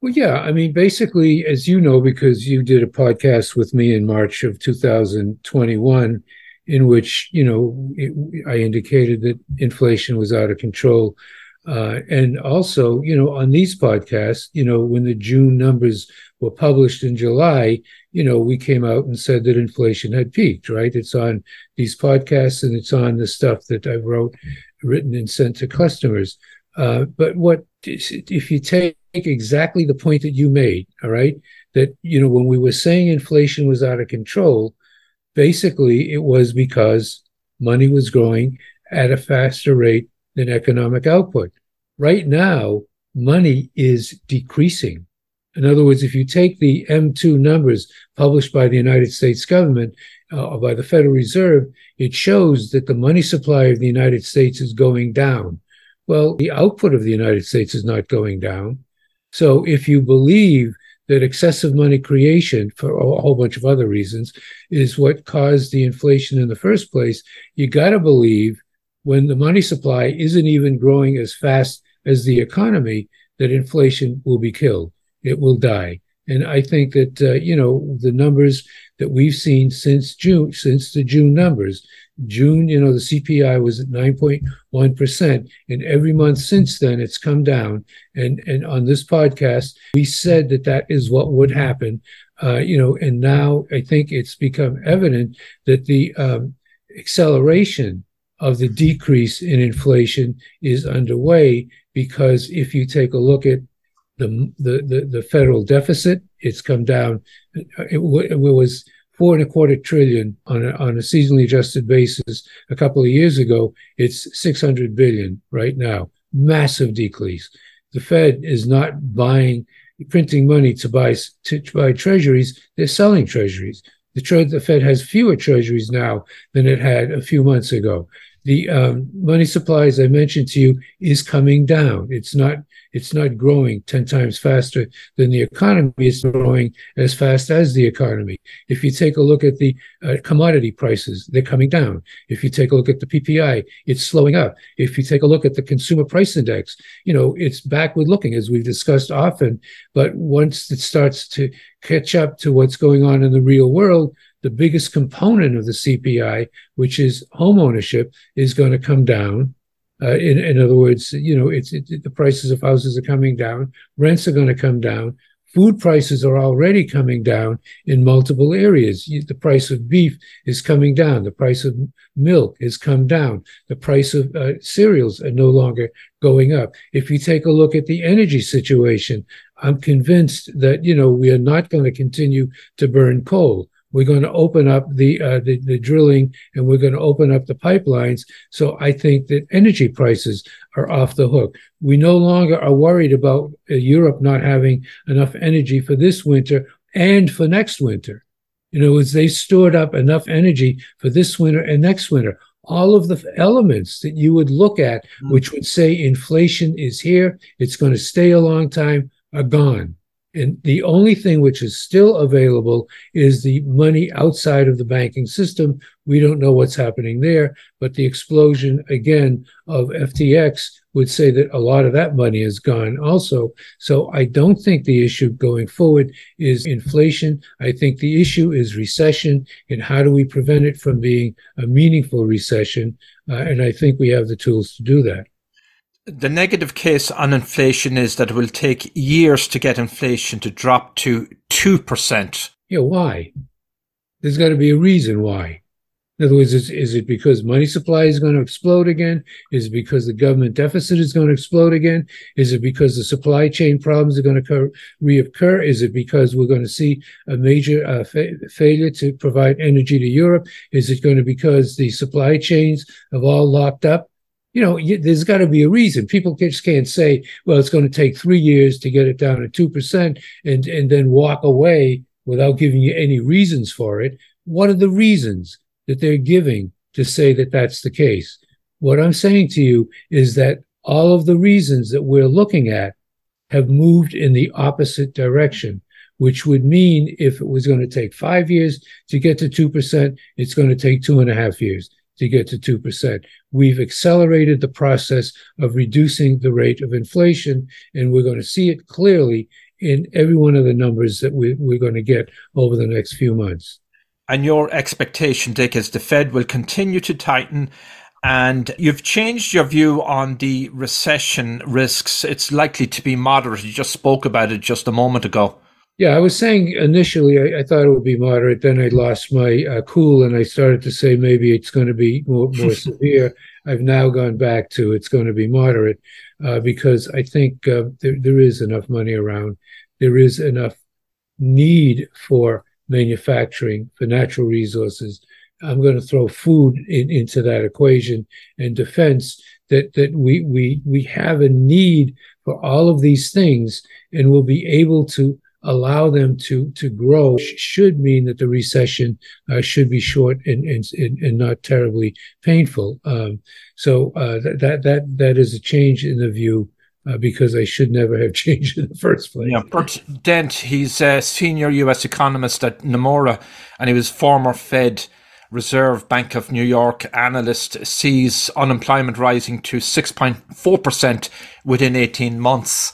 Well, yeah. I mean, basically, as you know, because you did a podcast with me in March of 2021 in which you know it, I indicated that inflation was out of control, uh, and also you know on these podcasts, you know when the June numbers were published in July, you know we came out and said that inflation had peaked. Right? It's on these podcasts and it's on the stuff that I wrote, written and sent to customers. Uh, but what if you take exactly the point that you made? All right, that you know when we were saying inflation was out of control basically it was because money was growing at a faster rate than economic output. Right now, money is decreasing. In other words, if you take the M2 numbers published by the United States government, uh, by the Federal Reserve, it shows that the money supply of the United States is going down. Well, the output of the United States is not going down. So if you believe that excessive money creation, for a whole bunch of other reasons, is what caused the inflation in the first place. You got to believe when the money supply isn't even growing as fast as the economy, that inflation will be killed. It will die. And I think that, uh, you know, the numbers that we've seen since June, since the June numbers, June, you know, the CPI was at 9.1%. And every month since then, it's come down. And, and on this podcast, we said that that is what would happen. Uh, you know, and now I think it's become evident that the um, acceleration of the decrease in inflation is underway because if you take a look at the, the, the, the federal deficit, it's come down. It, it was four and a quarter trillion on a, on a seasonally adjusted basis a couple of years ago. It's 600 billion right now. Massive decrease. The Fed is not buying, printing money to buy, to buy treasuries. They're selling treasuries. The, tre- the Fed has fewer treasuries now than it had a few months ago the um, money supply, as I mentioned to you, is coming down. It's not it's not growing ten times faster than the economy. It's growing as fast as the economy. If you take a look at the uh, commodity prices, they're coming down. If you take a look at the PPI, it's slowing up. If you take a look at the consumer price index, you know it's backward looking, as we've discussed often. But once it starts to catch up to what's going on in the real world, the biggest component of the CPI, which is home ownership, is going to come down. Uh, in, in other words, you know, it's it, the prices of houses are coming down, rents are going to come down, food prices are already coming down in multiple areas. The price of beef is coming down, the price of milk has come down, the price of uh, cereals are no longer going up. If you take a look at the energy situation, I'm convinced that you know we are not going to continue to burn coal. We're going to open up the, uh, the, the drilling and we're going to open up the pipelines. So I think that energy prices are off the hook. We no longer are worried about uh, Europe not having enough energy for this winter and for next winter. You know, as they stored up enough energy for this winter and next winter. All of the elements that you would look at, mm. which would say inflation is here, it's going to stay a long time, are gone. And the only thing which is still available is the money outside of the banking system. We don't know what's happening there, but the explosion again of FTX would say that a lot of that money is gone also. So I don't think the issue going forward is inflation. I think the issue is recession and how do we prevent it from being a meaningful recession? Uh, and I think we have the tools to do that. The negative case on inflation is that it will take years to get inflation to drop to 2%. Yeah, why? There's got to be a reason why. In other words, is, is it because money supply is going to explode again? Is it because the government deficit is going to explode again? Is it because the supply chain problems are going to occur, reoccur? Is it because we're going to see a major uh, fa- failure to provide energy to Europe? Is it going to because the supply chains have all locked up? You know, there's got to be a reason. People just can't say, well, it's going to take three years to get it down to 2% and, and then walk away without giving you any reasons for it. What are the reasons that they're giving to say that that's the case? What I'm saying to you is that all of the reasons that we're looking at have moved in the opposite direction, which would mean if it was going to take five years to get to 2%, it's going to take two and a half years to get to 2%. We've accelerated the process of reducing the rate of inflation, and we're going to see it clearly in every one of the numbers that we, we're going to get over the next few months. And your expectation, Dick, is the Fed will continue to tighten and you've changed your view on the recession risks. It's likely to be moderate. You just spoke about it just a moment ago. Yeah, I was saying initially I, I, thought it would be moderate. Then I lost my uh, cool and I started to say maybe it's going to be more, more severe. I've now gone back to it's going to be moderate uh, because I think uh, there, there is enough money around. There is enough need for manufacturing, for natural resources. I'm going to throw food in, into that equation and defense that, that we, we, we have a need for all of these things and we'll be able to allow them to to grow should mean that the recession uh, should be short and, and and not terribly painful. Um, so uh, that that that is a change in the view. Uh, because I should never have changed in the first place. Yeah, Bert Dent, he's a senior U.S. economist at Nomura, and he was former Fed Reserve Bank of New York analyst, sees unemployment rising to 6.4% within 18 months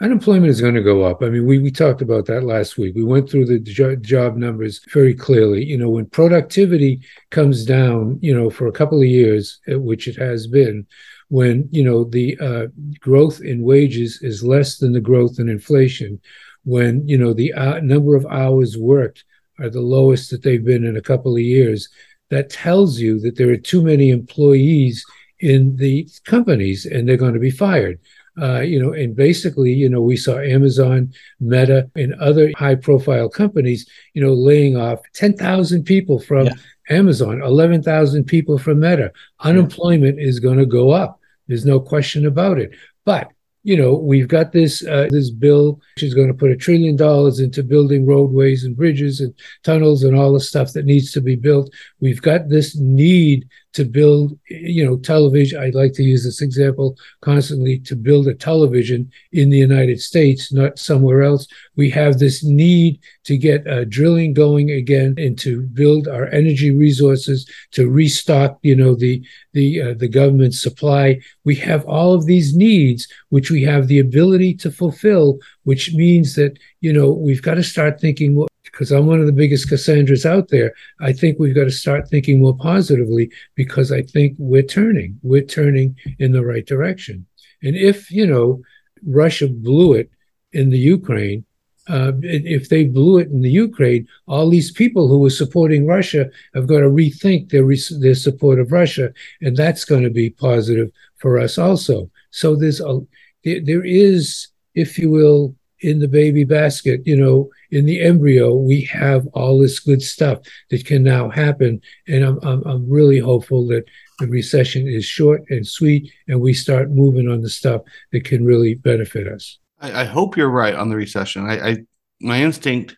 unemployment is going to go up. I mean, we, we talked about that last week. We went through the jo- job numbers very clearly. You know, when productivity comes down, you know, for a couple of years, uh, which it has been, when, you know, the uh, growth in wages is less than the growth in inflation, when, you know, the uh, number of hours worked are the lowest that they've been in a couple of years, that tells you that there are too many employees in the companies and they're going to be fired. Uh, you know, and basically, you know, we saw Amazon, Meta, and other high profile companies, you know, laying off 10,000 people from yeah. Amazon, 11,000 people from Meta. Unemployment yeah. is going to go up. There's no question about it. But you know, we've got this uh, this bill which is going to put a trillion dollars into building roadways and bridges and tunnels and all the stuff that needs to be built. We've got this need to build, you know, television. I'd like to use this example constantly to build a television in the United States, not somewhere else. We have this need to get uh, drilling going again and to build our energy resources to restock, you know, the the uh, the government supply. We have all of these needs, which we have the ability to fulfill, which means that you know we've got to start thinking because I'm one of the biggest Cassandras out there, I think we've got to start thinking more positively because I think we're turning, we're turning in the right direction. And if, you know, Russia blew it in the Ukraine, uh, if they blew it in the Ukraine, all these people who were supporting Russia have got to rethink their their support of Russia, and that's going to be positive for us also. So there's a there, there is, if you will, in the baby basket, you know, in the embryo, we have all this good stuff that can now happen. And I'm, I'm, I'm really hopeful that the recession is short and sweet and we start moving on the stuff that can really benefit us. I, I hope you're right on the recession. I, I my instinct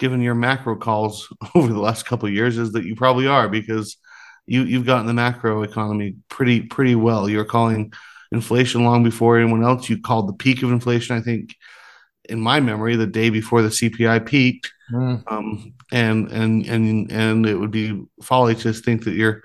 given your macro calls over the last couple of years, is that you probably are because you you've gotten the macro economy pretty pretty well. You're calling inflation long before anyone else. You called the peak of inflation, I think, in my memory, the day before the CPI peaked. Mm. Um, and and and and it would be folly to think that you're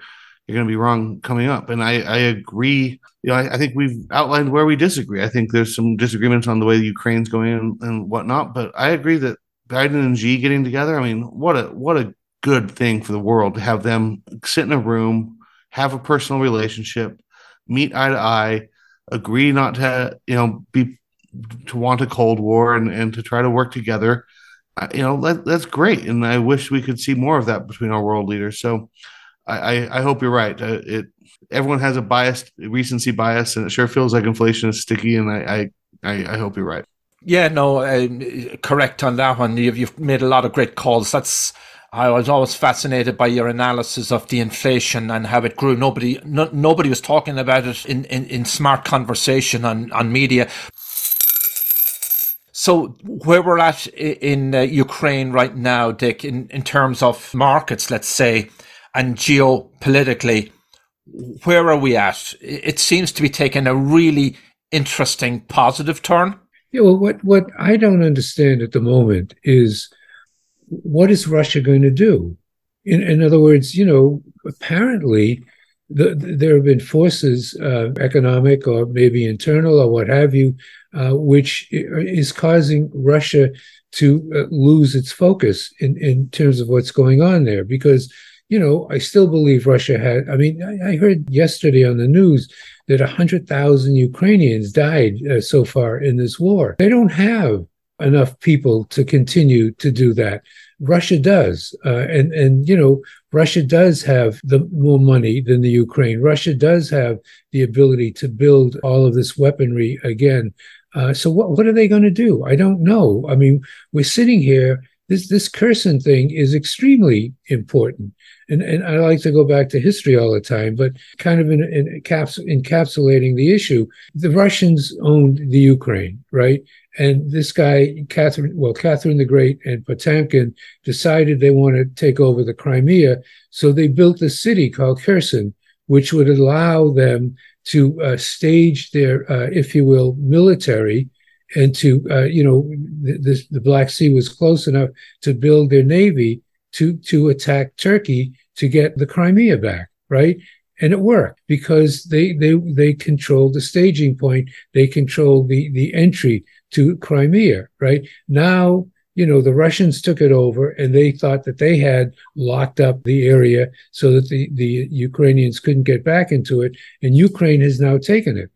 you're going to be wrong coming up. And I, I agree. You know, I, I, think we've outlined where we disagree. I think there's some disagreements on the way the Ukraine's going and, and whatnot. But I agree that Biden and Xi getting together. I mean, what a what a good thing for the world to have them sit in a room, have a personal relationship, meet eye to eye, agree not to you know be to want a cold war and and to try to work together. You know that, that's great, and I wish we could see more of that between our world leaders. So I, I, hope you're right. Uh, it everyone has a biased recency bias, and it sure feels like inflation is sticky. And I I, I hope you're right. Yeah, no, uh, correct on that one. You've, you've made a lot of great calls. That's I was always fascinated by your analysis of the inflation and how it grew. Nobody, no, nobody was talking about it in, in, in smart conversation on, on media. So where we're at in uh, Ukraine right now, Dick, in, in terms of markets, let's say, and geopolitically, where are we at? It seems to be taking a really interesting positive turn. Yeah, well, what, what I don't understand at the moment is what is Russia going to do? In, in other words, you know, apparently the, the, there have been forces, uh, economic or maybe internal or what have you, uh, which is causing Russia to uh, lose its focus in, in terms of what's going on there. Because you know, I still believe Russia had. I mean, I, I heard yesterday on the news that 100,000 Ukrainians died uh, so far in this war. They don't have enough people to continue to do that. Russia does, uh, and and you know, Russia does have the more money than the Ukraine. Russia does have the ability to build all of this weaponry again. Uh, so what what are they going to do? I don't know. I mean, we're sitting here. This this Kherson thing is extremely important and, and I like to go back to history all the time, but kind of in, in caps, encapsulating the issue, the Russians owned the Ukraine, right? And this guy, Catherine, well, Catherine the Great and Potemkin decided they want to take over the Crimea. So they built a city called Kherson, which would allow them to uh, stage their, uh, if you will, military and to, uh, you know, the, the Black Sea was close enough to build their navy to to attack Turkey to get the Crimea back, right? And it worked because they they they controlled the staging point, they controlled the the entry to Crimea, right? Now, you know, the Russians took it over and they thought that they had locked up the area so that the, the Ukrainians couldn't get back into it. And Ukraine has now taken it.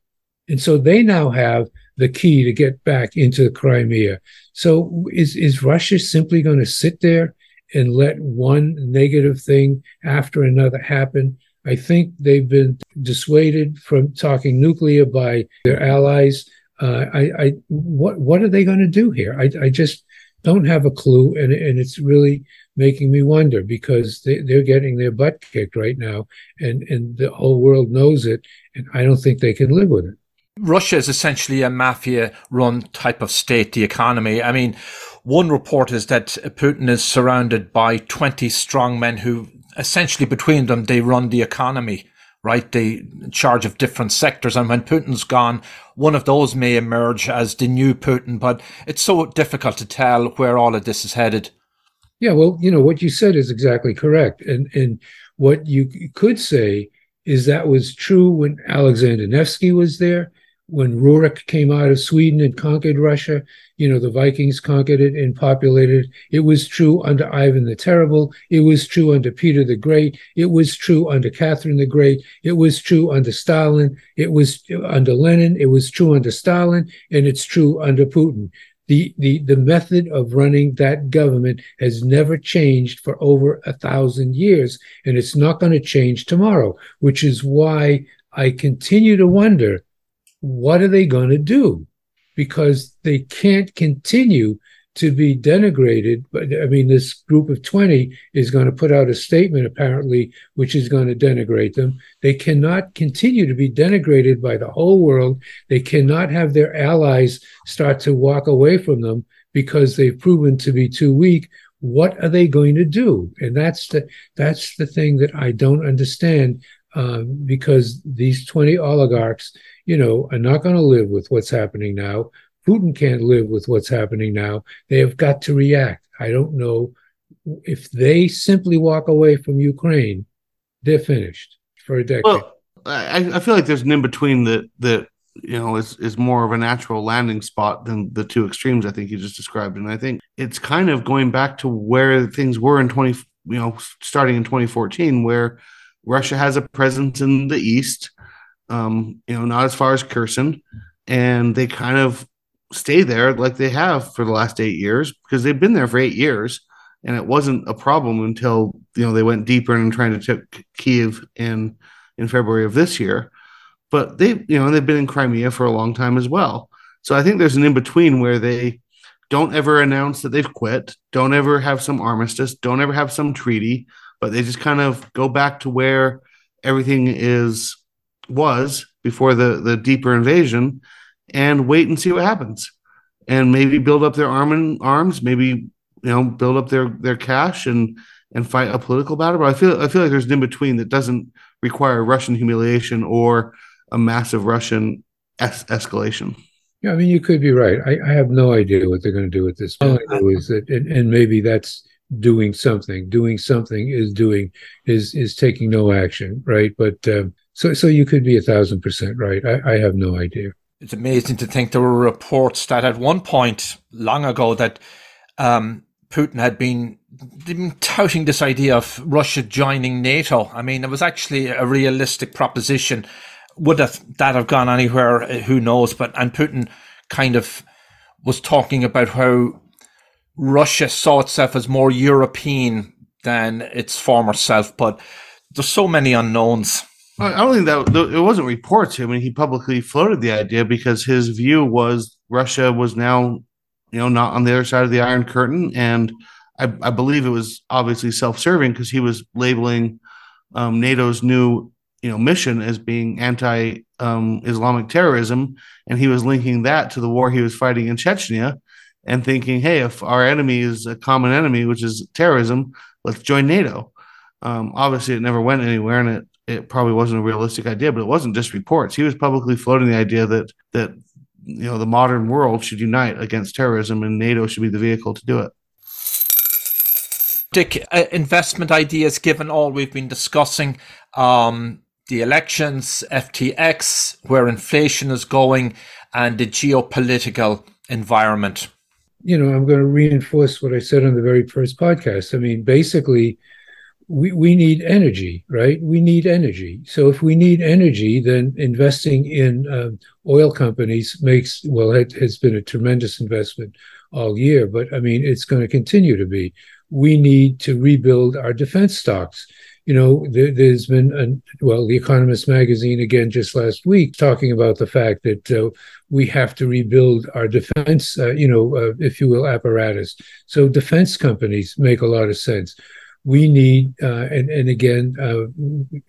And so they now have the key to get back into Crimea. So is, is Russia simply going to sit there and let one negative thing after another happen. I think they've been dissuaded from talking nuclear by their allies. Uh, I, I, what, what are they going to do here? I, I just don't have a clue, and, and it's really making me wonder because they, they're getting their butt kicked right now, and, and the whole world knows it, and I don't think they can live with it. Russia is essentially a mafia run type of state, the economy. I mean, one report is that Putin is surrounded by 20 strong men who essentially between them, they run the economy, right? The charge of different sectors. And when Putin's gone, one of those may emerge as the new Putin, but it's so difficult to tell where all of this is headed. Yeah, well, you know, what you said is exactly correct. And, and what you could say is that was true when Alexander Nevsky was there when Rurik came out of Sweden and conquered Russia, you know, the Vikings conquered it and populated it. It was true under Ivan the Terrible. It was true under Peter the Great. It was true under Catherine the Great. It was true under Stalin. It was under Lenin. It was true under Stalin. And it's true under Putin. The, the, the method of running that government has never changed for over a thousand years, and it's not going to change tomorrow, which is why I continue to wonder what are they going to do? Because they can't continue to be denigrated. But I mean, this group of 20 is going to put out a statement, apparently, which is going to denigrate them. They cannot continue to be denigrated by the whole world. They cannot have their allies start to walk away from them because they've proven to be too weak. What are they going to do? And that's the that's the thing that I don't understand. Um, because these 20 oligarchs, you know, are not going to live with what's happening now. Putin can't live with what's happening now. They have got to react. I don't know if they simply walk away from Ukraine, they're finished for a decade. Well, I, I feel like there's an in between that that you know is is more of a natural landing spot than the two extremes I think you just described, and I think it's kind of going back to where things were in twenty you know starting in 2014, where Russia has a presence in the east, um, you know, not as far as Kherson, and they kind of stay there like they have for the last eight years because they've been there for eight years and it wasn't a problem until you know they went deeper and trying to take Kiev in in February of this year. But they you know they've been in Crimea for a long time as well. So I think there's an in between where they don't ever announce that they've quit, don't ever have some armistice, don't ever have some treaty, but they just kind of go back to where everything is was before the the deeper invasion and wait and see what happens. And maybe build up their arm and arms maybe you know build up their their cash and and fight a political battle. But i feel i feel like there's an in between that doesn't require russian humiliation or a massive russian es- escalation. Yeah i mean you could be right. I, I have no idea what they're going to do with this. Is that and, and maybe that's doing something. Doing something is doing is is taking no action right? But um, so so you could be a thousand percent right I, I have no idea it's amazing to think there were reports that at one point long ago that um, Putin had been, been touting this idea of Russia joining NATO. I mean, it was actually a realistic proposition. Would have, that have gone anywhere? Who knows? But and Putin kind of was talking about how Russia saw itself as more European than its former self. But there's so many unknowns. I don't think that it wasn't reports. I mean, he publicly floated the idea because his view was Russia was now, you know, not on the other side of the Iron Curtain, and I, I believe it was obviously self-serving because he was labeling um, NATO's new, you know, mission as being anti-Islamic um, terrorism, and he was linking that to the war he was fighting in Chechnya, and thinking, hey, if our enemy is a common enemy, which is terrorism, let's join NATO. Um, obviously, it never went anywhere, and it it probably wasn't a realistic idea, but it wasn't just reports. He was publicly floating the idea that that you know the modern world should unite against terrorism, and NATO should be the vehicle to do it. Dick, uh, investment ideas given all we've been discussing, um, the elections, FTX, where inflation is going, and the geopolitical environment. You know, I'm going to reinforce what I said on the very first podcast. I mean, basically, we, we need energy, right? We need energy. So if we need energy, then investing in um, oil companies makes, well, it has been a tremendous investment all year, but I mean, it's going to continue to be. We need to rebuild our defense stocks. You know, there, has been, a, well, The Economist magazine again just last week talking about the fact that uh, we have to rebuild our defense, uh, you know, uh, if you will, apparatus. So defense companies make a lot of sense we need, uh, and, and again, uh,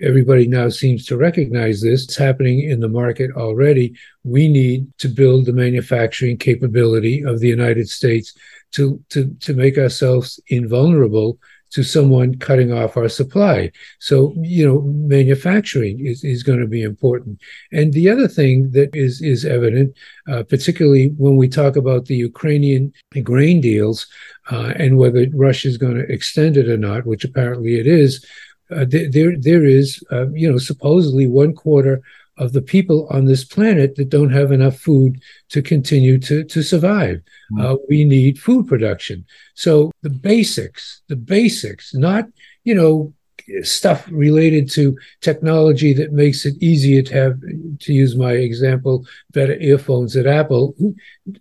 everybody now seems to recognize this. It's happening in the market already. We need to build the manufacturing capability of the United States to, to, to make ourselves invulnerable to someone cutting off our supply. So, you know, manufacturing is, is going to be important. And the other thing that is, is evident, uh, particularly when we talk about the Ukrainian grain deals uh, and whether Russia is going to extend it or not, which apparently it is, uh, there, there is, uh, you know, supposedly one quarter of the people on this planet that don't have enough food to continue to, to survive. Mm-hmm. Uh, we need food production. So the basics, the basics, not, you know, stuff related to technology that makes it easier to have, to use my example, better earphones at Apple.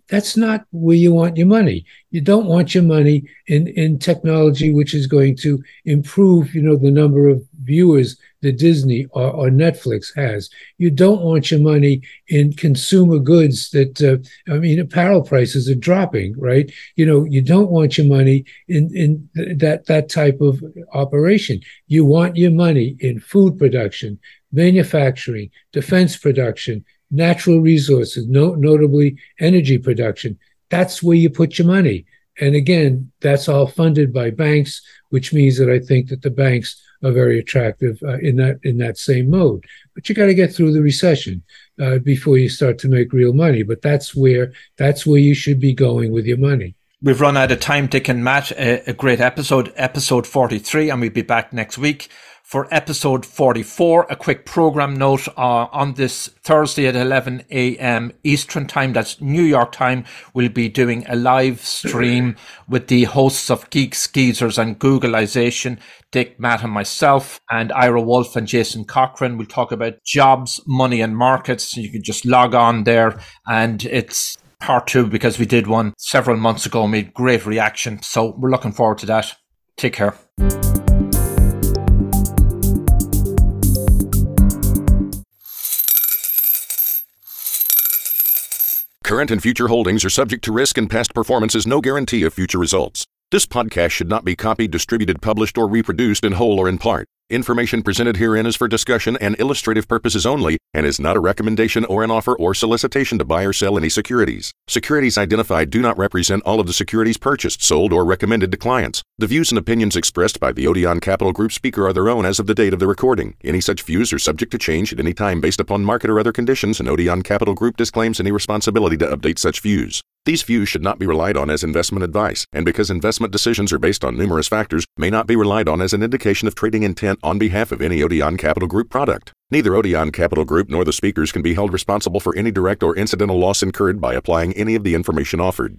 That's not where you want your money. You don't want your money in, in technology which is going to improve, you know, the number of viewers that Disney or, or, Netflix has. You don't want your money in consumer goods that, uh, I mean, apparel prices are dropping, right? You know, you don't want your money in, in that, that type of operation. You want your money in food production, manufacturing, defense production, natural resources, no, notably energy production. That's where you put your money. And again, that's all funded by banks, which means that I think that the banks are very attractive uh, in that in that same mode. But you got to get through the recession uh, before you start to make real money. But that's where that's where you should be going with your money. We've run out of time, Dick and Matt. A, a great episode, episode forty three, and we'll be back next week for episode 44. A quick program note uh, on this Thursday at 11 a.m. Eastern time, that's New York time, we'll be doing a live stream with the hosts of Geeks Geezers and Googlization, Dick, Matt and myself and Ira Wolfe and Jason Cochran. We'll talk about jobs, money and markets. You can just log on there and it's part two because we did one several months ago, made great reaction. So we're looking forward to that. Take care. Current and future holdings are subject to risk, and past performance is no guarantee of future results. This podcast should not be copied, distributed, published, or reproduced in whole or in part. Information presented herein is for discussion and illustrative purposes only and is not a recommendation or an offer or solicitation to buy or sell any securities. Securities identified do not represent all of the securities purchased, sold, or recommended to clients. The views and opinions expressed by the Odeon Capital Group speaker are their own as of the date of the recording. Any such views are subject to change at any time based upon market or other conditions, and Odeon Capital Group disclaims any responsibility to update such views. These views should not be relied on as investment advice, and because investment decisions are based on numerous factors, may not be relied on as an indication of trading intent on behalf of any Odeon Capital Group product. Neither Odeon Capital Group nor the speakers can be held responsible for any direct or incidental loss incurred by applying any of the information offered.